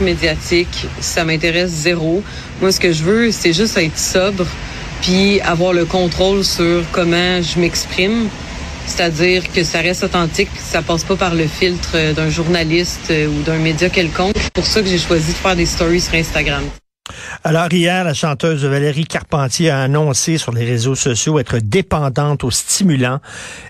médiatique, ça m'intéresse zéro. Moi, ce que je veux, c'est juste être sobre, puis avoir le contrôle sur comment je m'exprime. C'est-à-dire que ça reste authentique, ça passe pas par le filtre d'un journaliste ou d'un média quelconque. C'est pour ça que j'ai choisi de faire des stories sur Instagram. Alors hier, la chanteuse Valérie Carpentier a annoncé sur les réseaux sociaux être dépendante aux stimulants.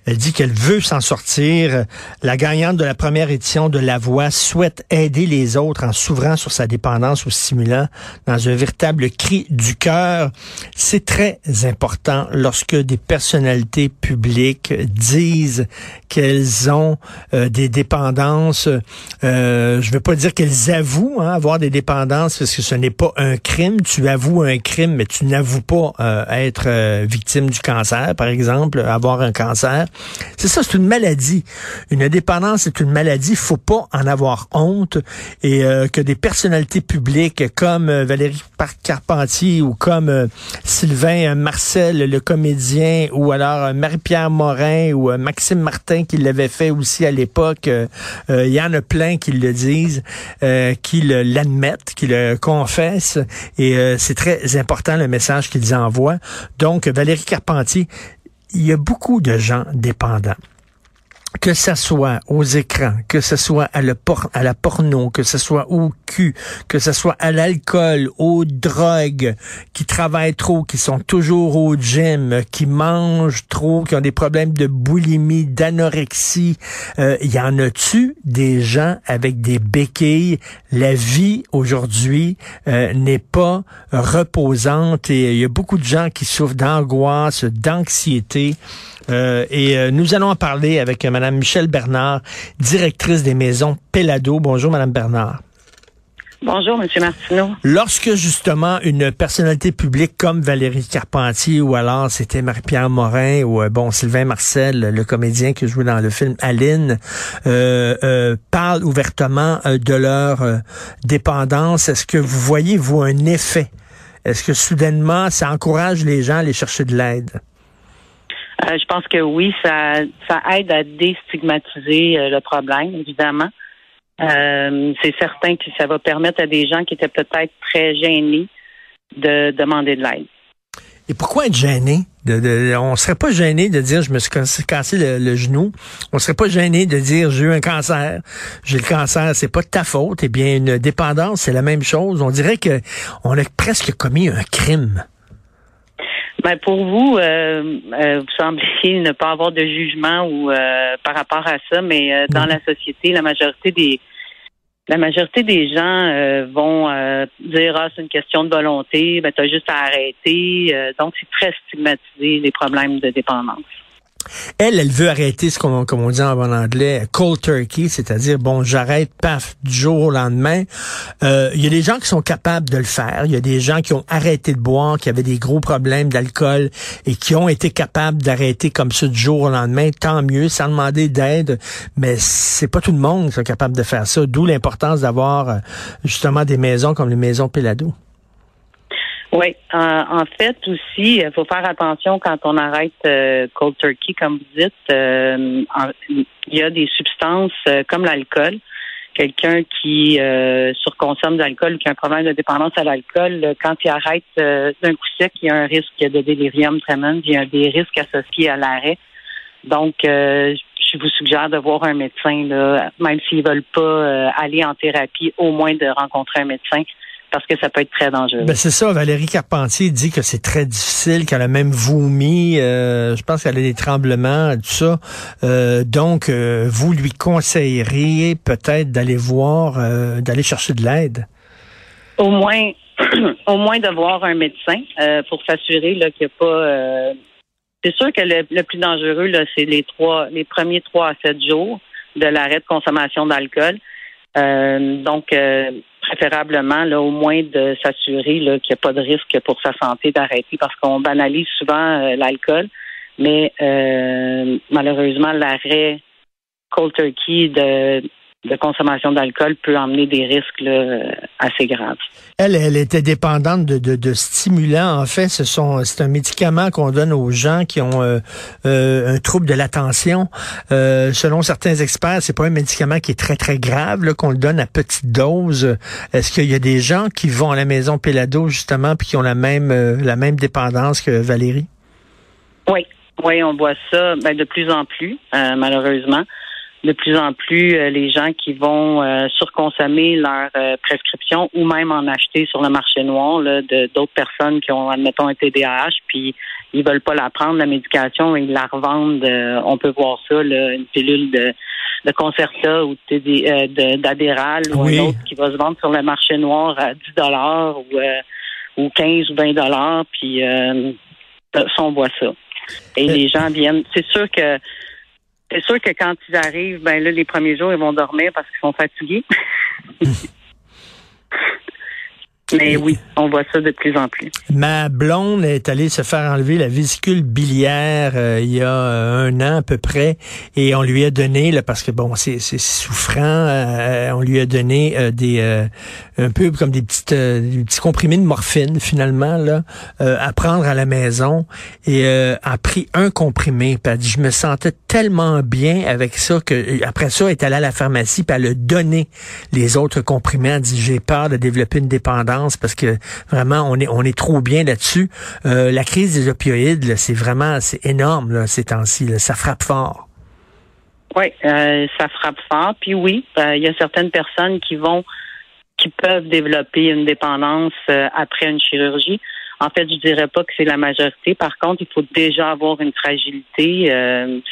Elle dit qu'elle veut s'en sortir. La gagnante de la première édition de La Voix souhaite aider les autres en s'ouvrant sur sa dépendance aux stimulants dans un véritable cri du cœur. C'est très important lorsque des personnalités publiques disent qu'elles ont euh, des dépendances. Euh, je ne veux pas dire qu'elles avouent hein, avoir des dépendances parce que ce n'est pas un crime, tu avoues un crime, mais tu n'avoues pas euh, être euh, victime du cancer, par exemple, avoir un cancer. C'est ça, c'est une maladie. Une dépendance, c'est une maladie. Faut pas en avoir honte et euh, que des personnalités publiques comme Valérie Carpentier ou comme Sylvain Marcel, le comédien, ou alors Marie-Pierre Morin ou Maxime Martin qui l'avait fait aussi à l'époque. Il y en a plein qui le disent, qui l'admettent, qui le confessent. Et euh, c'est très important le message qu'ils envoient. Donc, Valérie Carpentier, il y a beaucoup de gens dépendants que ce soit aux écrans, que ce soit à, la porno, que ce soit au cul, que ce soit à l'alcool, aux drogues, qui travaillent trop, qui sont toujours au gym, qui mangent trop, qui ont des problèmes de boulimie, d'anorexie, euh, y en a-tu des gens avec des béquilles? La vie aujourd'hui euh, n'est pas reposante et il y a beaucoup de gens qui souffrent d'angoisse, d'anxiété. Euh, et euh, nous allons en parler avec euh, Mme Michelle Bernard, directrice des maisons Pelado. Bonjour, Mme Bernard. Bonjour, M. Martineau. Lorsque justement une personnalité publique comme Valérie Carpentier ou alors c'était Marie-Pierre Morin ou bon Sylvain Marcel, le comédien qui joue dans le film Aline, euh, parle ouvertement de leur dépendance, est-ce que vous voyez vous un effet? Est-ce que soudainement ça encourage les gens à aller chercher de l'aide? Je pense que oui, ça, ça aide à déstigmatiser euh, le problème, évidemment. Euh, c'est certain que ça va permettre à des gens qui étaient peut-être très gênés de demander de l'aide. Et pourquoi être gêné? On serait pas gêné de dire je me suis cassé le, genou. On serait pas gêné de dire j'ai eu un cancer. J'ai le cancer, c'est pas de ta faute. Eh bien, une dépendance, c'est la même chose. On dirait que on a presque commis un crime. Ben pour vous, euh, euh, vous semblez ne pas avoir de jugement ou euh, par rapport à ça, mais dans la société, la majorité des la majorité des gens vont dire ah c'est une question de volonté, ben as juste à arrêter. donc c'est très stigmatisé les problèmes de dépendance. Elle, elle veut arrêter ce qu'on, comme on dit en bon anglais, cold turkey, c'est-à-dire, bon, j'arrête, paf, du jour au lendemain. Euh, il y a des gens qui sont capables de le faire. Il y a des gens qui ont arrêté de boire, qui avaient des gros problèmes d'alcool et qui ont été capables d'arrêter comme ça du jour au lendemain. Tant mieux, sans demander d'aide. Mais c'est pas tout le monde qui est capable de faire ça. D'où l'importance d'avoir, euh, justement, des maisons comme les maisons Pelado. Oui, en fait aussi, il faut faire attention quand on arrête euh, cold turkey, comme vous dites. Euh, il y a des substances euh, comme l'alcool. Quelqu'un qui surconsomme d'alcool ou qui a un problème de dépendance à l'alcool, quand il arrête d'un coup sec, il y a un risque de délirium tremens, il y a des risques associés à l'arrêt. Donc, je vous suggère de voir un médecin, là, même s'ils veulent pas aller en thérapie, au moins de rencontrer un médecin parce que ça peut être très dangereux. Ben c'est ça. Valérie Carpentier dit que c'est très difficile, qu'elle a même vomi. Euh, je pense qu'elle a des tremblements, tout ça. Euh, donc, euh, vous lui conseilleriez peut-être d'aller voir, d'aller chercher de l'aide? Au moins, au moins de voir un médecin pour s'assurer qu'il n'y a pas. c'est sûr que le, plus dangereux là, c'est les trois, les premiers trois à sept jours de l'arrêt de consommation d'alcool. donc préférablement là, au moins de s'assurer qu'il n'y a pas de risque pour sa santé d'arrêter parce qu'on banalise souvent euh, l'alcool, mais euh, malheureusement l'arrêt cold turkey de de consommation d'alcool peut emmener des risques là, assez graves. Elle, elle était dépendante de, de, de stimulants. En fait, ce sont c'est un médicament qu'on donne aux gens qui ont euh, euh, un trouble de l'attention. Euh, selon certains experts, c'est pas un médicament qui est très très grave qu'on le donne à petite dose. Est-ce qu'il y a des gens qui vont à la maison Pelado justement puis qui ont la même la même dépendance que Valérie? Oui, oui, on voit ça ben, de plus en plus, malheureusement de plus en plus euh, les gens qui vont euh, surconsommer leur euh, prescription ou même en acheter sur le marché noir de d'autres personnes qui ont, admettons, un TDAH, puis ils veulent pas la prendre, la médication, et ils la revendent. on peut voir ça, une pilule de, de Concerta ou d'Adéral ou un autre qui va se vendre sur le marché noir à 10 dollars ou, ou 15 ou 20 dollars, puis ça, on voit ça. Et les gens viennent. C'est sûr que c'est sûr que quand ils arrivent, ben là, les premiers jours, ils vont dormir parce qu'ils sont fatigués. Mais oui, on voit ça de plus en plus. Ma blonde est allée se faire enlever la vésicule biliaire euh, il y a euh, un an à peu près et on lui a donné, là, parce que bon, c'est souffrant, euh, on lui a donné des un peu comme des petites des petits comprimés de morphine finalement là à prendre à la maison et a pris un comprimé. Puis dit, je me sentais tellement bien avec ça que après ça, elle est allée à la pharmacie puis elle a donné les autres comprimés. Elle dit, j'ai peur de développer une dépendance parce que vraiment on est on est trop bien là-dessus. Euh, la crise des opioïdes, c'est vraiment c'est énorme là, ces temps-ci. Ça frappe fort. Oui, euh, ça frappe fort. Puis oui, euh, il y a certaines personnes qui vont qui peuvent développer une dépendance après une chirurgie. En fait, je dirais pas que c'est la majorité. Par contre, il faut déjà avoir une fragilité.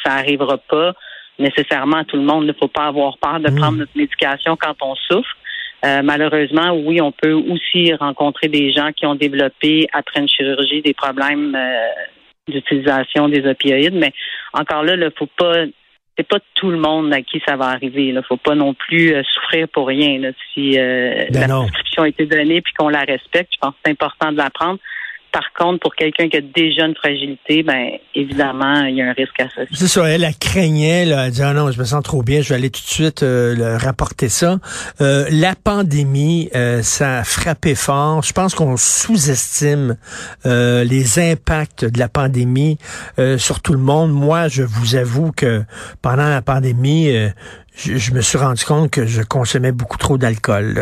ça arrivera pas nécessairement à tout le monde. Il ne faut pas avoir peur de mmh. prendre notre médication quand on souffre. Euh, malheureusement, oui, on peut aussi rencontrer des gens qui ont développé après une chirurgie des problèmes euh, d'utilisation des opioïdes, mais encore là, il faut pas c'est pas tout le monde à qui ça va arriver. Il faut pas non plus euh, souffrir pour rien. Si ben la prescription a été donnée puis qu'on la respecte, je pense que c'est important de la prendre. Par contre, pour quelqu'un qui a déjà une fragilité, ben évidemment, il y a un risque associé. C'est ça, elle, a craignait, là, elle dit ah non, je me sens trop bien, je vais aller tout de suite euh, rapporter ça. Euh, la pandémie, euh, ça a frappé fort. Je pense qu'on sous-estime les impacts de la pandémie sur tout le monde. Moi, je vous avoue que pendant la pandémie, je, me suis rendu compte que je consommais beaucoup trop d'alcool.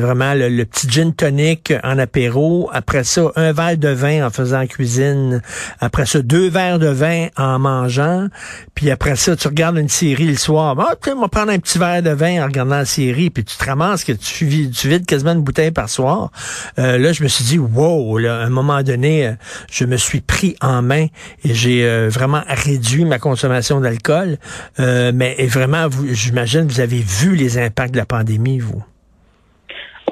Vraiment, le, petit gin tonic en apéro. Après ça, un verre de vin en faisant cuisine. Après ça, deux verres de vin en mangeant. Puis après ça, tu regardes une série le soir. Ah, tu vas prendre un petit verre de vin en regardant la série. Puis tu te ramasses que tu, tu vides quasiment une bouteille par soir. Euh, là, je me suis dit, wow, là, à un moment donné, euh, je me suis pris en main et j'ai euh, vraiment réduit ma consommation d'alcool. mais vraiment, je vous avez vu les impacts de la pandémie, vous?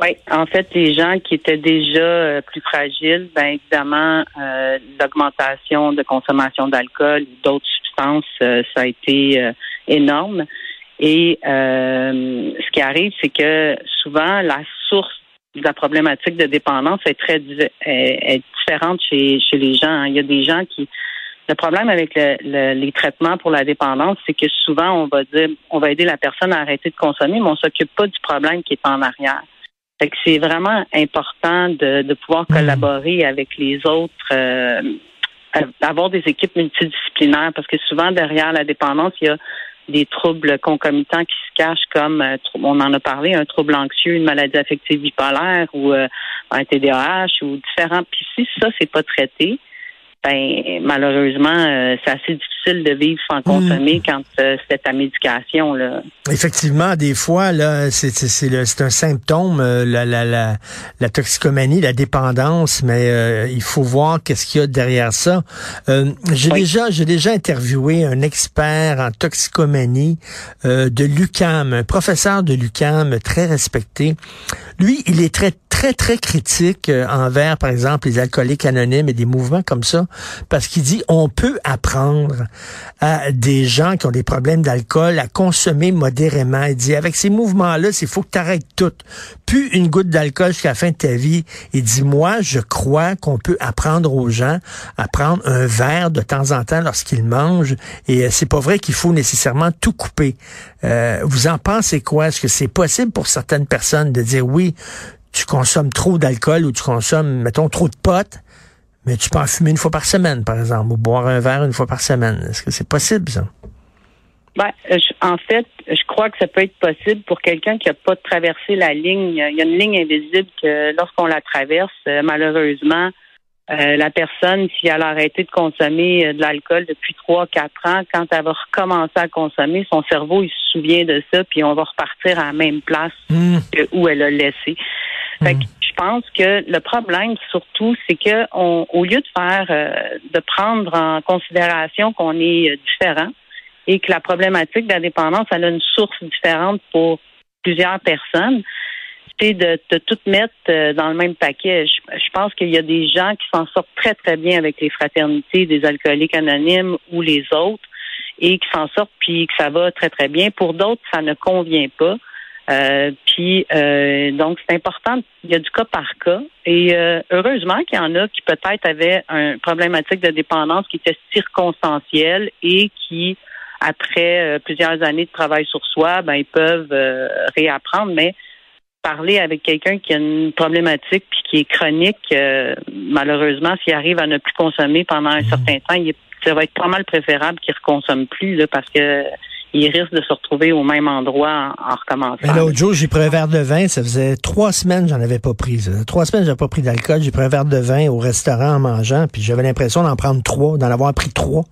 Oui, en fait, les gens qui étaient déjà euh, plus fragiles, bien évidemment, euh, l'augmentation de consommation d'alcool ou d'autres substances, euh, ça a été énorme. Et ce qui arrive, c'est que souvent, la source de la problématique de dépendance est très différente chez, chez les gens. Il y a des gens qui le problème avec les traitements pour la dépendance, c'est que souvent on va dire, on va aider la personne à arrêter de consommer, mais on s'occupe pas du problème qui est en arrière. Fait que c'est vraiment important de, pouvoir hmm. collaborer avec les autres, euh, avoir des équipes multidisciplinaires, parce que souvent derrière la dépendance, il y a des troubles concomitants qui se cachent comme, euh, on en a parlé, un trouble anxieux, une maladie affective bipolaire ou euh, un TDAH ou différents. Puis si ça, c'est pas traité, ben malheureusement, euh, c'est assez difficile de vivre sans consommer mm. quand euh, c'est ta médication. Là. Effectivement, des fois, là, c'est, c'est, un symptôme, euh, la, la, la, la, toxicomanie, la dépendance, mais il faut voir qu'est-ce qu'il y a derrière ça. j'ai déjà j'ai déjà interviewé un expert en toxicomanie de l'UCAM, un professeur de l'UCAM très respecté. Lui, il est très très très critique envers, par exemple, les alcooliques anonymes et des mouvements comme ça parce qu'il dit on peut apprendre à des gens qui ont des problèmes d'alcool à consommer modérément. Il dit avec ces mouvements-là, c'est faut que tu arrêtes tout. Plus une goutte d'alcool jusqu'à la fin de ta vie. Il dit moi, je crois qu'on peut apprendre aux gens à prendre un verre de temps en temps lorsqu'ils mangent et euh, c'est pas vrai qu'il faut nécessairement tout couper. Euh, vous en pensez quoi? Est-ce que c'est possible pour certaines personnes de dire oui, tu consommes trop d'alcool ou tu consommes, mettons, trop de potes, mais tu peux en fumer une fois par semaine, par exemple, ou boire un verre une fois par semaine? Est-ce que c'est possible, ça? Ben, en fait, je crois que ça peut être possible pour quelqu'un qui n'a pas traversé la ligne. Il y a une ligne invisible que lorsqu'on la traverse, euh, malheureusement, euh, la personne, si elle a arrêté de consommer euh, de l'alcool depuis trois, quatre ans, quand elle va recommencer à consommer, son cerveau, il se souvient de ça, puis on va repartir à la même place mmh. où elle a laissé. Fait que mmh. je pense que le problème, surtout, c'est que on, au lieu de faire, de prendre en considération qu'on est différent, et que la problématique de la dépendance, elle a une source différente pour plusieurs personnes, c'est de, tout mettre euh, dans le même paquet. Je, pense qu'il y a des gens qui s'en sortent très, très bien avec les fraternités des alcooliques anonymes ou les autres et qui s'en sortent puis que ça va très, très bien. Pour d'autres, ça ne convient pas. Euh, puis euh, donc c'est important. Il y a du cas par cas et heureusement qu'il y en a qui peut-être avaient une problématique de dépendance qui était circonstancielle et qui après euh, plusieurs années de travail sur soi, ben ils peuvent euh, réapprendre, mais parler avec quelqu'un qui a une problématique puis qui est chronique, euh, malheureusement, s'il arrive à ne plus consommer pendant un mmh. certain temps, il ça va être pas mal préférable qu'il ne reconsomme plus là, parce que il risque de se retrouver au même endroit en, recommençant. Mais l'autre jour, j'ai pris un verre de vin. Ça faisait trois semaines j'en avais pas pris. Trois semaines, j'avais pas pris d'alcool. J'ai pris un verre de vin au restaurant en mangeant, puis j'avais l'impression d'en prendre trois, d'en avoir pris trois.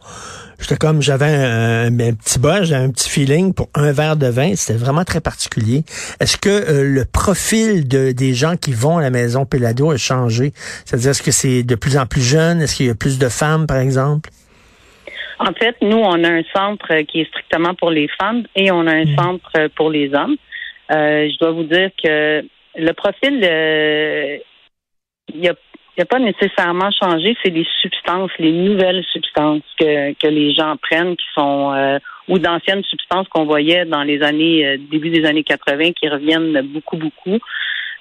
J'étais comme, j'avais un, petit bas, j'avais un petit feeling pour un verre de vin. C'était vraiment très particulier. Est-ce que euh, le profil de, des gens qui vont à la maison Pelado a changé? C'est-à-dire, est-ce que c'est de plus en plus jeune? Est-ce qu'il y a plus de femmes, par exemple? En fait, nous, on a un centre qui est strictement pour les femmes et on a un mm. centre pour les hommes. Euh, je dois vous dire que le profil, euh, il n'a pas nécessairement changé. C'est les substances, les nouvelles substances que, que les gens prennent qui sont euh, ou d'anciennes substances qu'on voyait dans les années début des années 80 qui reviennent beaucoup beaucoup.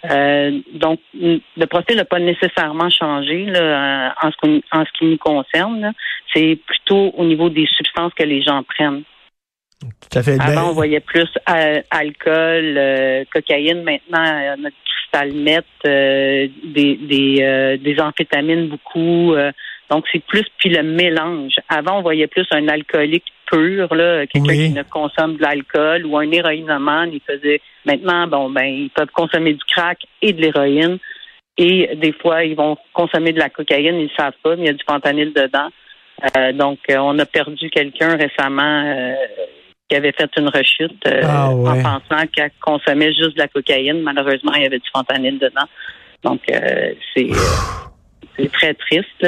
Euh, donc, le profil n'a pas nécessairement changé là, en, ce, en ce qui nous concerne. C'est plutôt au niveau des substances que les gens prennent. Tout à fait. Avant, on voyait plus euh, alcool, euh, cocaïne. Maintenant, notre cristal net, des, des, des amphétamines beaucoup. donc, c'est plus puis le mélange. Avant, on voyait plus un alcoolique pur, là, quelqu'un qui ne consomme de l'alcool ou un héroïnomane, il faisait maintenant, bon, ben, ils peuvent consommer du crack et de l'héroïne. Et des fois, ils vont consommer de la cocaïne, ils ne savent pas, mais il y a du fentanyl dedans. Euh, donc, euh, on a perdu quelqu'un récemment euh, qui avait fait une rechute ah, en pensant qu'elle consommait juste de la cocaïne. Malheureusement, il y avait du fentanyl dedans. Donc, c'est très triste.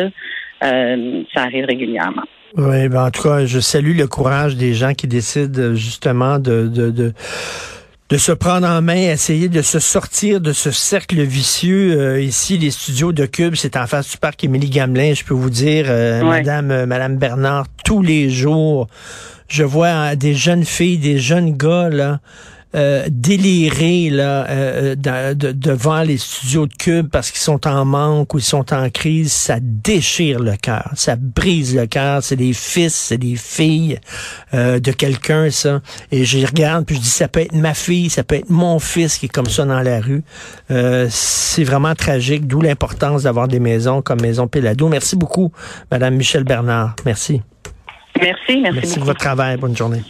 ça arrive régulièrement. Oui, ben en tout cas, je salue le courage des gens qui décident justement de, de, de de se prendre en main, essayer de se sortir de ce cercle vicieux. Euh, ici, les studios de Cube, c'est en face du parc Émilie Gamelin. Je peux vous dire, euh, Madame, euh, Madame Bernard, tous les jours, je vois des jeunes filles, des jeunes gars là, euh, délirer là, euh, euh, devant les studios de Cube parce qu'ils sont en manque ou ils sont en crise, ça déchire le cœur, ça brise le cœur. C'est des fils, c'est des filles de quelqu'un, ça. Et je regarde, puis je dis, ça peut être ma fille, ça peut être mon fils qui est comme ça dans la rue. c'est vraiment tragique, d'où l'importance d'avoir des maisons comme Maison Pelado. Merci beaucoup, Madame Michel Bernard. Merci. Merci, merci. Merci pour votre travail. Bonne journée.